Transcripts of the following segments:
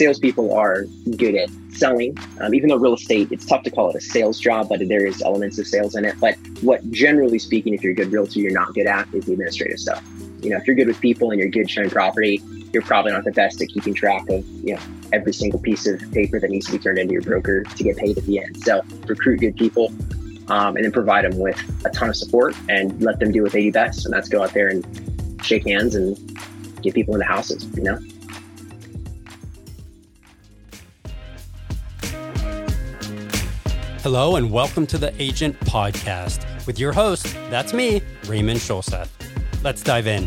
salespeople are good at selling. Um, even though real estate, it's tough to call it a sales job, but there is elements of sales in it. But what, generally speaking, if you're a good realtor, you're not good at is the administrative stuff. You know, if you're good with people and you're good showing property, you're probably not the best at keeping track of you know every single piece of paper that needs to be turned into your broker to get paid at the end. So recruit good people, um, and then provide them with a ton of support and let them do what they do best, and that's go out there and shake hands and get people into houses. You know. Hello, and welcome to the Agent Podcast with your host, that's me, Raymond Scholseth. Let's dive in.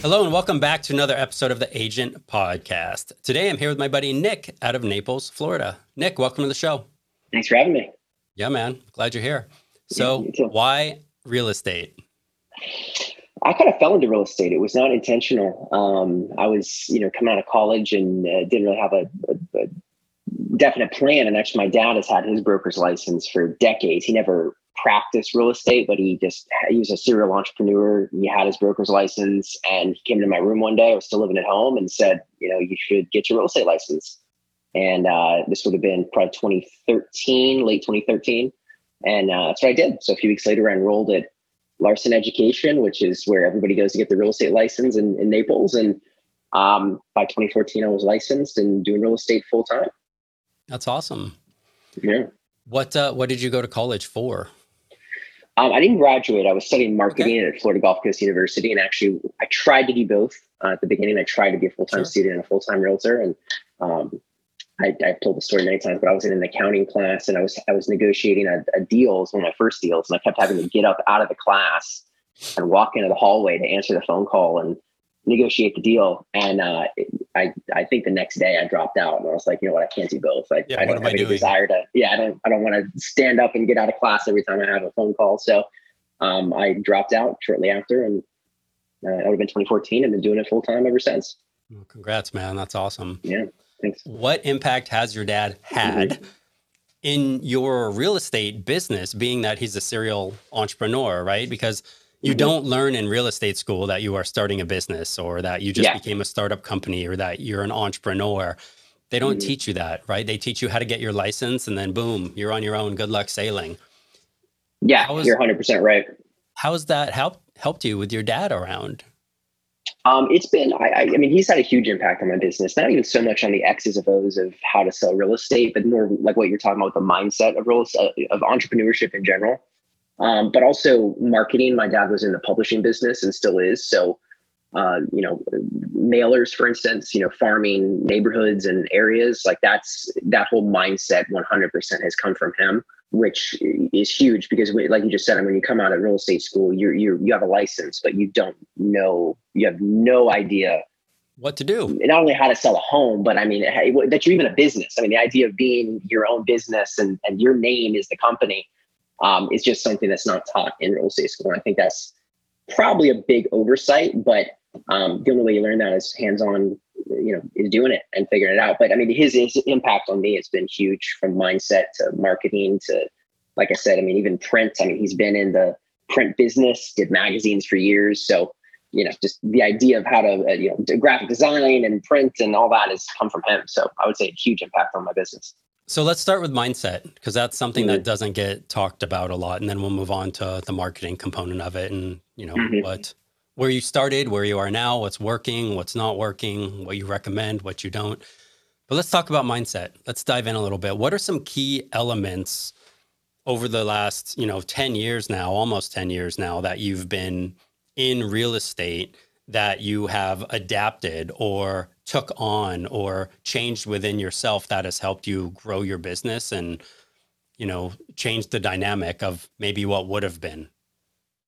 Hello, and welcome back to another episode of the Agent Podcast. Today I'm here with my buddy Nic out of Naples, Florida. Nic, welcome to the show. Thanks for having me. Yeah, man. Glad you're here. So, yeah, why real estate? I kind of fell into real estate. It was not intentional. Um, I was, you know, coming out of college and uh, didn't really have a, a, a definite plan. And actually, my dad has had his broker's license for decades. He never practiced real estate, but he just he was a serial entrepreneur. He had his broker's license, and he came into my room one day. I was still living at home, and said, "You know, you should get your real estate license." And uh, this would have been probably 2013, late 2013, and uh, that's what I did. So a few weeks later, I enrolled at Larson Education, which is where everybody goes to get the real estate license in, in Naples. And um, by 2014, I was licensed and doing real estate full time. That's awesome. Yeah. What uh, What did you go to college for? Um, I didn't graduate. I was studying marketing okay. at Florida Gulf Coast University, and actually, I tried to do both uh, at the beginning. I tried to be a full time sure. student and a full time realtor, and um, I, have told the story many times. But I was in an accounting class, and I was I was negotiating a, a deal. Was one of my first deals, and I kept having to get up out of the class and walk into the hallway to answer the phone call and negotiate the deal. And uh, I I think the next day I dropped out and I was like, you know what, I can't do both. I, yeah, I don't have I any doing? desire to. Yeah, I don't I don't want to stand up and get out of class every time I have a phone call. So um, I dropped out shortly after, and uh, it would have been 2014, and been doing it full time ever since. Well, congrats, man! That's awesome. Yeah, thanks. What impact has your dad had? Mm-hmm. In your real estate business, being that he's a serial entrepreneur, right? Because you mm-hmm. don't learn in real estate school that you are starting a business or that you just yeah. became a startup company or that you're an entrepreneur. They don't mm-hmm. teach you that, right? They teach you how to get your license and then boom, you're on your own. Good luck sailing. Yeah, you're 100% right. How has that helped helped you with your dad around? Um, it's been, I, I, mean, he's had a huge impact on my business. Not even so much on the X's of O's of how to sell real estate, but more like what you're talking about, the mindset of real estate, of entrepreneurship in general um, but also marketing. My dad was in the publishing business and still is. So, uh, you know, mailers, for instance, you know, farming neighborhoods and areas like that's that whole mindset 100% has come from him, which is huge because, we, like you just said, I mean, when you come out of real estate school, you you you have a license, but you don't know, you have no idea what to do. Not only how to sell a home, but I mean that you're even a business. I mean, the idea of being your own business and and your name is the company um, is just something that's not taught in real estate school. And I think that's probably a big oversight, but um, the only way you learn that is hands-on, you know, is doing it and figuring it out. But I mean, his, his impact on me has been huge from mindset to marketing to, like I said, I mean, even print. I mean, he's been in the print business, did magazines for years. So, you know, just the idea of how to, uh, you know, graphic design and print and all that has come from him. So I would say a huge impact on my business. So let's start with mindset because that's something mm-hmm. that doesn't get talked about a lot, and then we'll move on to the marketing component of it, and you know mm-hmm. what, where you started, where you are now, what's working, what's not working, what you recommend, what you don't. But let's talk about mindset. Let's dive in a little bit. What are some key elements over the last you know ten years now, almost ten years now, that you've been in real estate that you have adapted or took on or changed within yourself that has helped you grow your business and you know change the dynamic of maybe what would have been?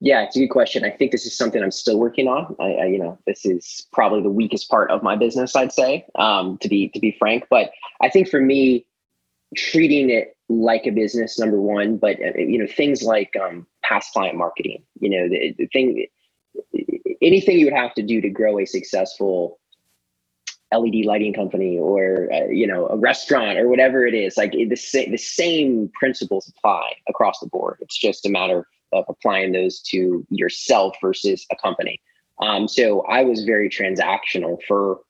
Yeah it's a good question. I think this is something i'm still working on. I, I you know this is probably the weakest part of my business i'd say um, to be to be frank. But i think for me treating it like a business number one but uh, you know things like um, past client marketing you know the, the thing anything you would have to do to grow a successful LED lighting company or uh, you know a restaurant or whatever it is like the, sa- the same principles apply across the board it's just a matter of applying those to yourself versus a company um, so i was very transactional for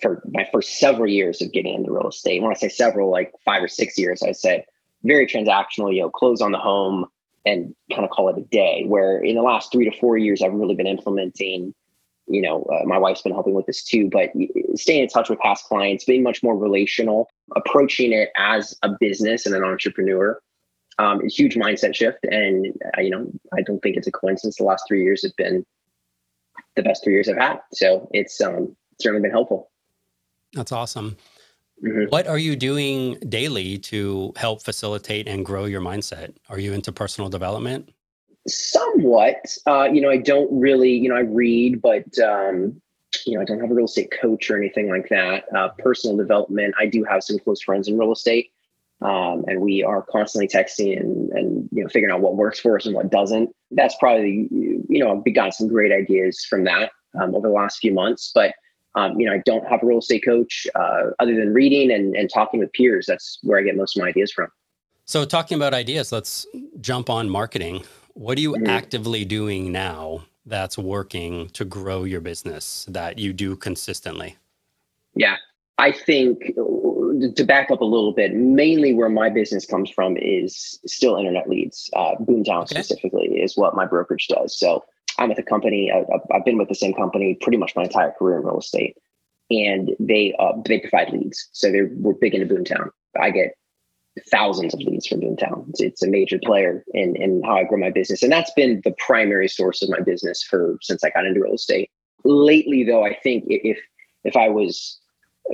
for my first several years of getting into real estate. When I say several, like five or six years, I say very transactional, you know, close on the home and kind of call it a day. Where in the last three to four years, I've really been implementing, you know, uh, my wife's been helping with this too, but staying in touch with past clients, being much more relational, approaching it as a business and an entrepreneur. Um, is huge mindset shift, and uh, you know I don't think it's a coincidence. The last three years have been the best three years I've had, so it's um, certainly been helpful. That's awesome. Mm-hmm. What are you doing daily to help facilitate and grow your mindset? Are you into personal development? Somewhat. Uh, you know, I don't really, you know, I read, but, um, you know, I don't have a real estate coach or anything like that. Uh, personal development, I do have some close friends in real estate. Um, and we are constantly texting and, and, you know, figuring out what works for us and what doesn't. That's probably, you know, I've gotten some great ideas from that um, over the last few months. But um, you know, I don't have a real estate coach uh, other than reading and, and talking with peers. That's where I get most of my ideas from. So, talking about ideas, let's jump on marketing. What are you mm-hmm. actively doing now that's working to grow your business that you do consistently? Yeah, I think uh, to back up a little bit, mainly where my business comes from is still internet leads. Uh, Boomtown okay. specifically is what my brokerage does. So I'm with a company. I, have been with the same company pretty much my entire career in real estate, and they uh, they provide leads. So they're we're big into Boomtown. I get thousands of leads from Boomtown. It's, it's a major player in in how I grow my business, and that's been the primary source of my business for since I got into real estate. Lately, though, I think if if I was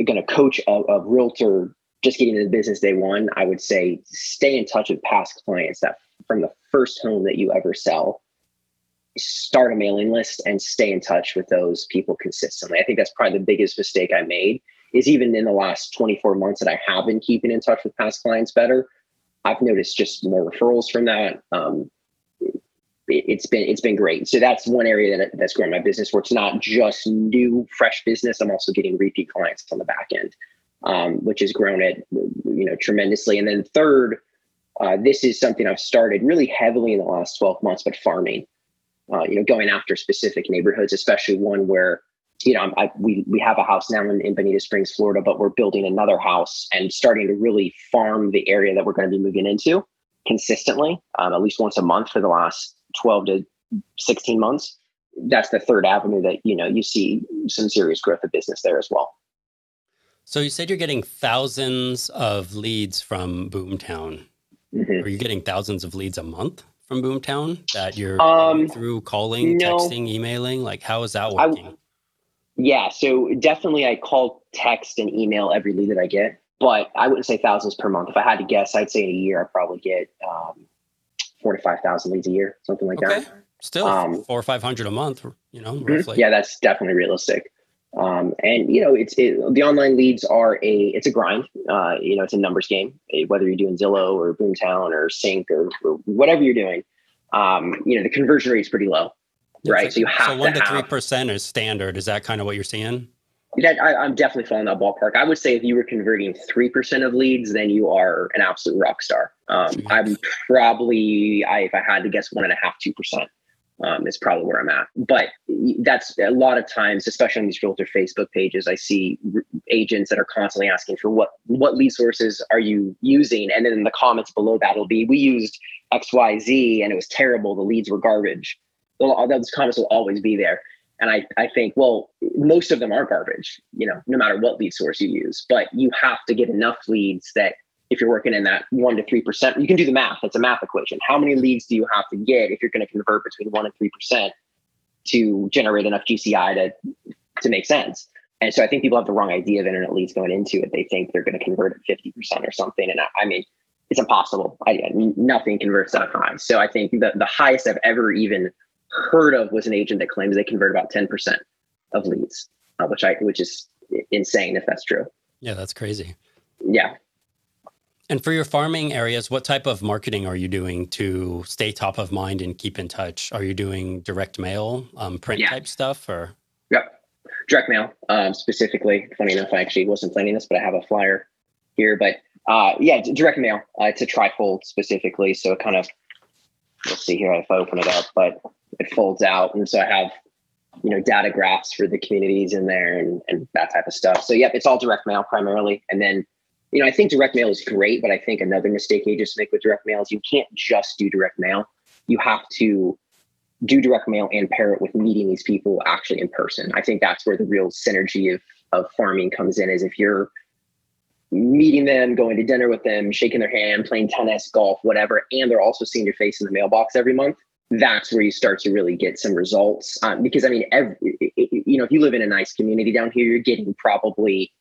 going to coach a, a realtor just getting into the business day one, I would say stay in touch with past clients that from the first home that you ever sell start a mailing list and stay in touch with those people consistently. I think that's probably the biggest mistake I made is even in the last 24 months that I have been keeping in touch with past clients better. I've noticed just more referrals from that. Um, it, has been it's been great. So that's one area that that's growing my business where it's not just new fresh business. I'm also getting repeat clients on the back end, um, which has grown it you know tremendously. And then third, uh, this is something I've started really heavily in the last 12 months, but farming uh, you know, going after specific neighborhoods, especially one where, you know, I, we we have a house now in, in Bonita Springs, Florida, but we're building another house and starting to really farm the area that we're going to be moving into consistently, um, at least once a month for the last 12 to 16 months. That's the third avenue that, you know, you see some serious growth of business there as well. So you said you're getting thousands of leads from Boomtown. Mm-hmm. Are you getting thousands of leads a month? from Boomtown that you're um, through calling, no, texting, emailing? Like, how is that working? I, yeah, so definitely I call, text, and email every lead that I get, but I wouldn't say thousands per month. If I had to guess, I'd say in a year I probably get um, four to five thousand leads a year, something like okay. that. Still um, four or five hundred a month, you know, mm-hmm. roughly. Yeah, that's definitely realistic. Um, and you know, it's it, the online leads are a it's a grind. Uh, you know, it's a numbers game. Eh, whether you're doing Zillow or Boomtown or Sync or, or whatever you're doing, um, you know, the conversion rate is pretty low, right? So you have so one to three percent is standard. Is that kind of what you're seeing? That I, am definitely falling that ballpark. I would say if you were converting three percent of leads, then you are an absolute rock star. Um, I'm probably, I, if I had to guess, one and a half, two percent um, is probably where I'm at. But that's a lot of times, especially on these realtor Facebook pages, I see r- agents that are constantly asking for what what lead sources are you using, and then in the comments below that will be we used X Y Z and it was terrible. The leads were garbage. Those comments will always be there. And I, I think, well, most of them are garbage, you know, no matter what lead source you use. But you have to get enough leads that if you're working in that one to three percent, you can do the math. It's a math equation. How many leads do you have to get if you're going to convert between one and three percent to generate enough GCI to to make sense? And so I think people have the wrong idea of internet leads going into it. They think they're going to convert at fifty percent or something. And I, I, mean, it's impossible. I, nothing converts that high. So I think the the highest I've ever even heard of was an agent that claims they convert about ten percent of leads, uh, which I which is insane if that's true. Yeah, that's crazy. Yeah. And for your farming areas, what type of marketing are you doing to stay top of mind and keep in touch? Are you doing direct mail, um, print yeah. type stuff, or? Yep, direct mail um, specifically. Funny enough, I actually wasn't planning this, but I have a flyer here. But uh, yeah, direct mail. Uh, it's a trifold specifically, so it kind of. Let's see here if I open it up, but it folds out, and so I have you know, data graphs for the communities in there and, and that type of stuff. So, yep, it's all direct mail primarily. And then, you know, I think direct mail is great, but I think another mistake agents make with direct mail is you can't just do direct mail. You have to do direct mail and pair it with meeting these people actually in person. I think that's where the real synergy of, of farming comes in is if you're meeting them, going to dinner with them, shaking their hand, playing tennis, golf, whatever, and they're also seeing your face in the mailbox every month, that's where you start to really get some results. Um, because I mean, every, you know, if you live in a nice community down here, you're getting probably,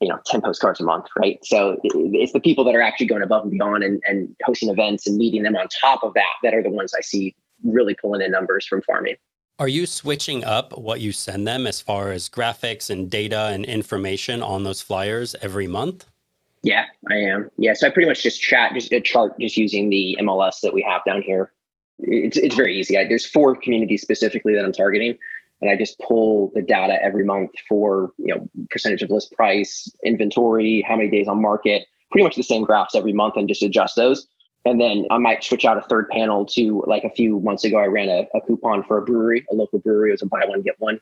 you know, 10 postcards a month, right? So it's the people that are actually going above and beyond and, and hosting events and meeting them on top of that that are the ones I see really pulling in numbers from farming. Are you switching up what you send them as far as graphics and data and information on those flyers every month? Yeah, I am. Yeah, so I pretty much just chat, just a chart, just using the MLS that we have down here. It's it's very easy. I, there's four communities specifically that I'm targeting, and I just pull the data every month for you know percentage of list price, inventory, how many days on market, pretty much the same graphs every month, and just adjust those. And then I might switch out a third panel to like a few months ago, I ran a, a coupon for a brewery, a local brewery. It was a buy one, get one,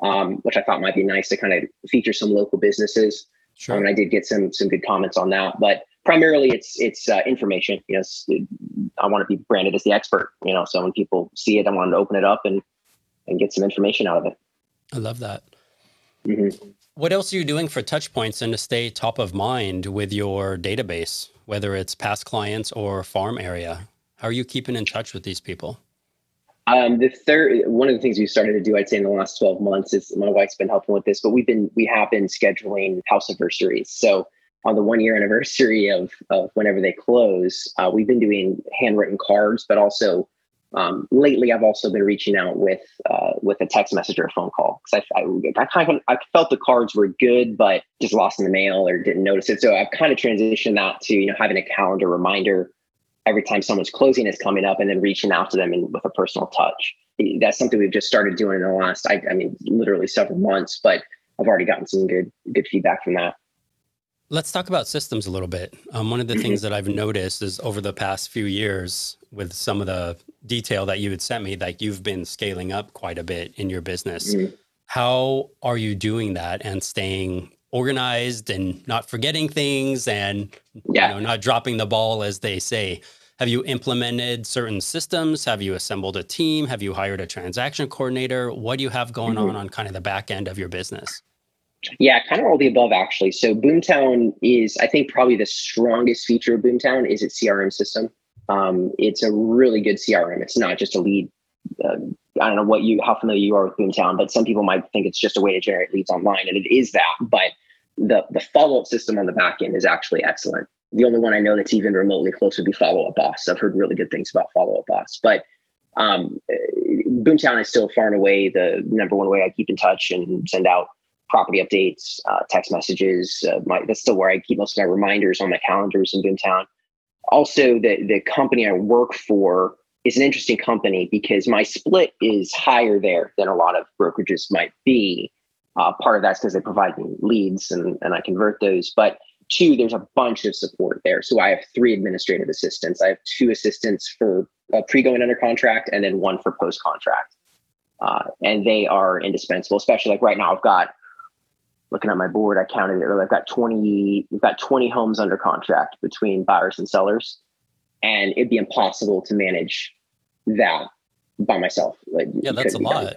um, which I thought might be nice to kind of feature some local businesses. Sure. Um, and I did get some some good comments on that. But primarily it's it's uh, information. You know, I want to be branded as the expert. You know, so when people see it, I want to open it up and and get some information out of it. I love that. Mm-hmm. What else are you doing for touch points and to stay top of mind with your database? Whether it's past clients or farm area? How are you keeping in touch with these people? Um, the third one of the things we started to do, I'd say in the last 12 months is my wife's been helping with this, but we've been we have been scheduling house anniversaries. So on the one year anniversary of of whenever they close, uh, we've been doing handwritten cards, but also um, lately, I've also been reaching out with uh, with a text message or a phone call because I, I, I, kind of I felt the cards were good, but just lost in the mail or didn't notice it. So I've kind of transitioned that to you know having a calendar reminder every time someone's closing is coming up, and then reaching out to them in, with a personal touch. That's something we've just started doing in the last I, I mean literally several months, but I've already gotten some good good feedback from that. Let's talk about systems a little bit. Um, one of the things mm-hmm. that I've noticed is over the past few years, with some of the detail that you had sent me, that you've been scaling up quite a bit in your business. Mm-hmm. How are you doing that and staying organized and not forgetting things and yeah. you know, not dropping the ball, as they say? Have you implemented certain systems? Have you assembled a team? Have you hired a transaction coordinator? What do you have going mm-hmm. on on kind of the back end of your business? Yeah, kind of all the above actually. So Boomtown is, I think, probably the strongest feature of Boomtown is its CRM system. Um, it's a really good CRM. It's not just a lead. Uh, I don't know what you how familiar you are with Boomtown, but some people might think it's just a way to generate leads online, and it is that. But the the follow up system on the back end is actually excellent. The only one I know that's even remotely close would be Follow Up Boss. I've heard really good things about Follow Up Boss, but um, Boomtown is still far and away the number one way I keep in touch and send out property updates, uh, text messages. Uh, my, that's still where I keep most of my reminders on my calendars in Boomtown. Also, the the company I work for is an interesting company because my split is higher there than a lot of brokerages might be. Uh, part of that's because they provide me leads and, and I convert those. But two, there's a bunch of support there. So I have three administrative assistants. I have two assistants for uh, pre going under contract and then one for post contract. Uh, and they are indispensable, especially like right now, I've got looking at my board, I counted it. I've got 20, we've got 20 homes under contract between buyers and sellers. And it'd be impossible to manage that by myself. Like, yeah, that's a lot.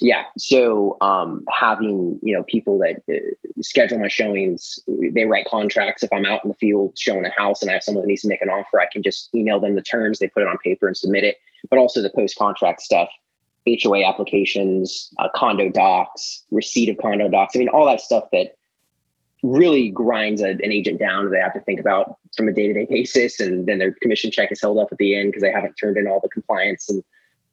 Yeah. So um, having, you know, people that uh, schedule my showings, they write contracts. If I'm out in the field showing a house and I have someone that needs to make an offer, I can just email them the terms, they put it on paper and submit it. But also the post contract stuff HOA applications, uh, condo docs, receipt of condo docs. I mean, all that stuff that really grinds a, an agent down. That they have to think about from a day to day basis, and then their commission check is held up at the end because they haven't turned in all the compliance and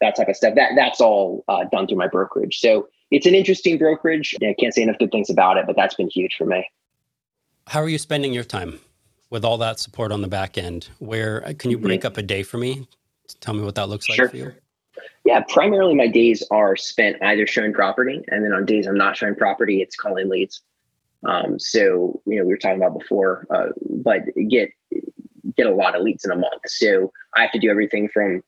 that type of stuff. That that's all uh, done through my brokerage. So it's an interesting brokerage. I can't say enough good things about it, but that's been huge for me. How are you spending your time with all that support on the back end? Where can you break mm-hmm. up a day for me? Tell me what that looks like for you. Yeah, primarily my days are spent either showing property, and then on days I'm not showing property, it's calling leads. Um, so you know we were talking about before, uh, but get get a lot of leads in a month. So I have to do everything from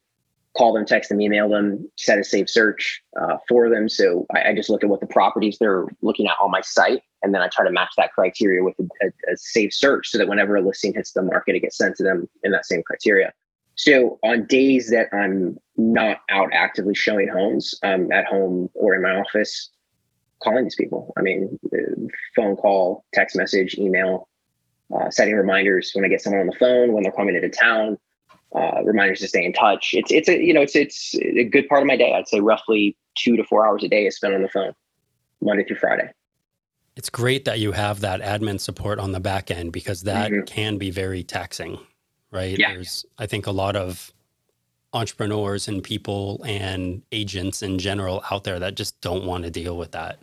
call them, text them, email them, set a safe search uh, for them. So I, I, just look at what the properties they're looking at on my site, and then I try to match that criteria with a, a, a safe search so that whenever a listing hits the market, it gets sent to them in that same criteria. So on days that I'm not out actively showing homes, I'm at home or in my office calling these people. I mean, phone call, text message, email, uh, setting reminders when I get someone on the phone, when they're coming into town, uh, reminders to stay in touch. It's it's a you know it's it's a good part of my day. I'd say roughly two to four hours a day is spent on the phone, Monday through Friday. It's great that you have that admin support on the back end because that mm-hmm. can be very taxing, right? Yeah. There's I think a lot of entrepreneurs and people and agents in general out there that just don't want to deal with that.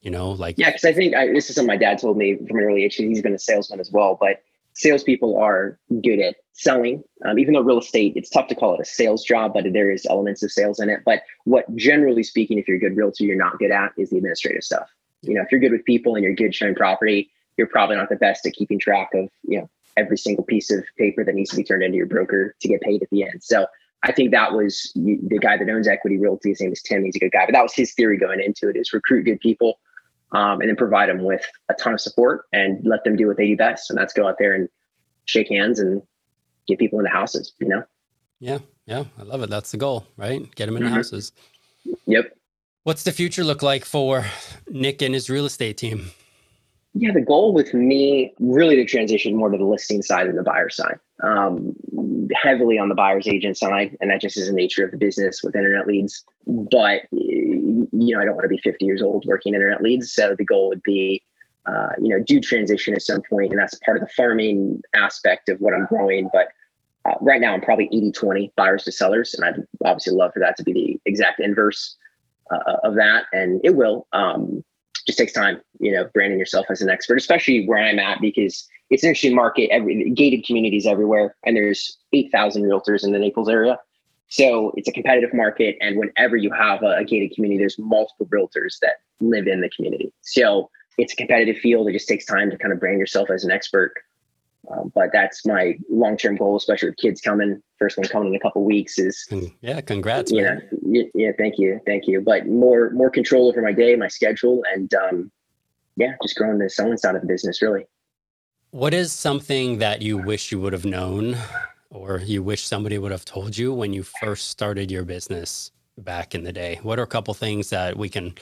You know, like yeah, because I think I, this is something my dad told me from an early age. He's been a salesman as well, but salespeople are good at selling. Um, even though real estate, it's tough to call it a sales job, but there is elements of sales in it. But what generally speaking, if you're a good realtor, you're not good at is the administrative stuff. You know, if you're good with people and you're good showing property, you're probably not the best at keeping track of, you know, every single piece of paper that needs to be turned into your broker to get paid at the end. So I think that was the guy that owns Equity Realty. His name is Tim. He's a good guy, but that was his theory going into it: is recruit good people, um, and then provide them with a ton of support and let them do what they do best. And that's go out there and shake hands and get people into houses, you know? Yeah. Yeah. I love it. That's the goal, right? Get them into mm-hmm. houses. Yep. What's the future look like for Nic and his real estate team? Yeah, the goal with me really to transition more to the listing side and the buyer side, um, heavily on the buyer's agent side, and that just is the nature of the business with internet leads. But you know, I don't want to be 50 years old working internet leads, so the goal would be, uh, you know, do transition at some point, and that's part of the farming aspect of what I'm growing. But uh, right now, I'm probably 80-20 buyers to sellers, and I'd obviously love for that to be the exact inverse uh, of that, and it will. Um, just takes time, you know, branding yourself as an expert, especially where I'm at, because it's an interesting market, every gated communities everywhere. And there's 8,000 realtors in the Naples area. So it's a competitive market. And whenever you have a, a gated community, there's multiple realtors that live in the community. So it's a competitive field. It just takes time to kind of brand yourself as an expert. Um, but that's my long-term goal, especially with kids coming. First one coming in a couple weeks is yeah, congrats. Yeah, yeah, yeah, thank you, thank you. But more more control over my day, my schedule, and um, yeah, just growing the selling side of the business really. What is something that you wish you would have known, or you wish somebody would have told you when you first started your business back in the day? What are a couple things that we can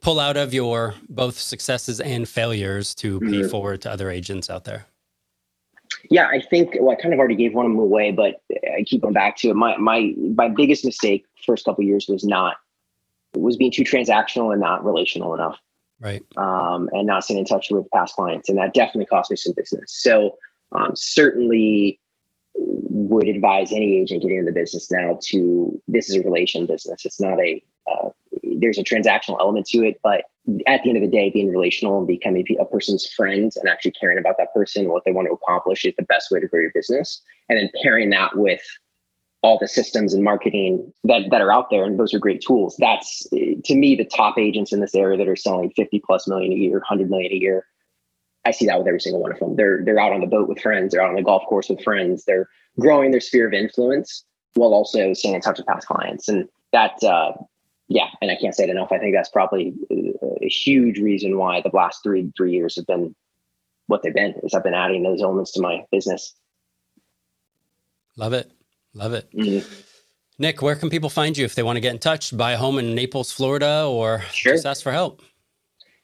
pull out of your both successes and failures to pay mm-hmm. forward to other agents out there? Yeah, I think well, I kind of already gave one of them away, but I keep going back to it. My my my biggest mistake first couple years was not was being too transactional and not relational enough. Right. Um, and not staying in touch with past clients, and that definitely cost me some business. So um, certainly would advise any agent getting in the business now to this is a relation business. It's not a uh, there's a transactional element to it, but at the end of the day, being relational and becoming a person's friend and actually caring about that person and what they want to accomplish is the best way to grow your business. And then pairing that with all the systems and marketing that, that are out there, and those are great tools. That's to me the top agents in this area that are selling 50 plus million a year, 100 million a year. I see that with every single one of them. They're they're out on the boat with friends, they're out on the golf course with friends, they're growing their sphere of influence while also staying in touch with past clients. And that uh, yeah, and I can't say it enough. I think that's probably a huge reason why the last three three years have been what they've been. Is I've been adding those elements to my business. Love it, love it. Mm-hmm. Nic, where can people find you if they want to get in touch, buy a home in Naples, Florida, or sure. just ask for help?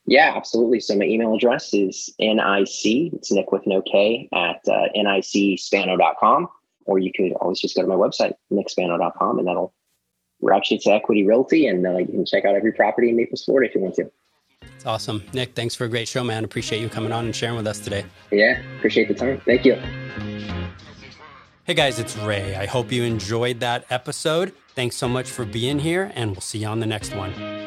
Yeah, absolutely. So my email address is nic, it's Nick with no K, at uh, nicspano.com. Or you could always just go to my website, nicspano.com, and that'll we're actually to Equity Realty, and uh, you can check out every property in Naples, Florida if you want to. It's awesome. Nic, thanks for a great show, man. Appreciate you coming on and sharing with us today. Yeah, appreciate the time. Thank you. Hey guys, it's Ray. I hope you enjoyed that episode. Thanks so much for being here, and we'll see you on the next one.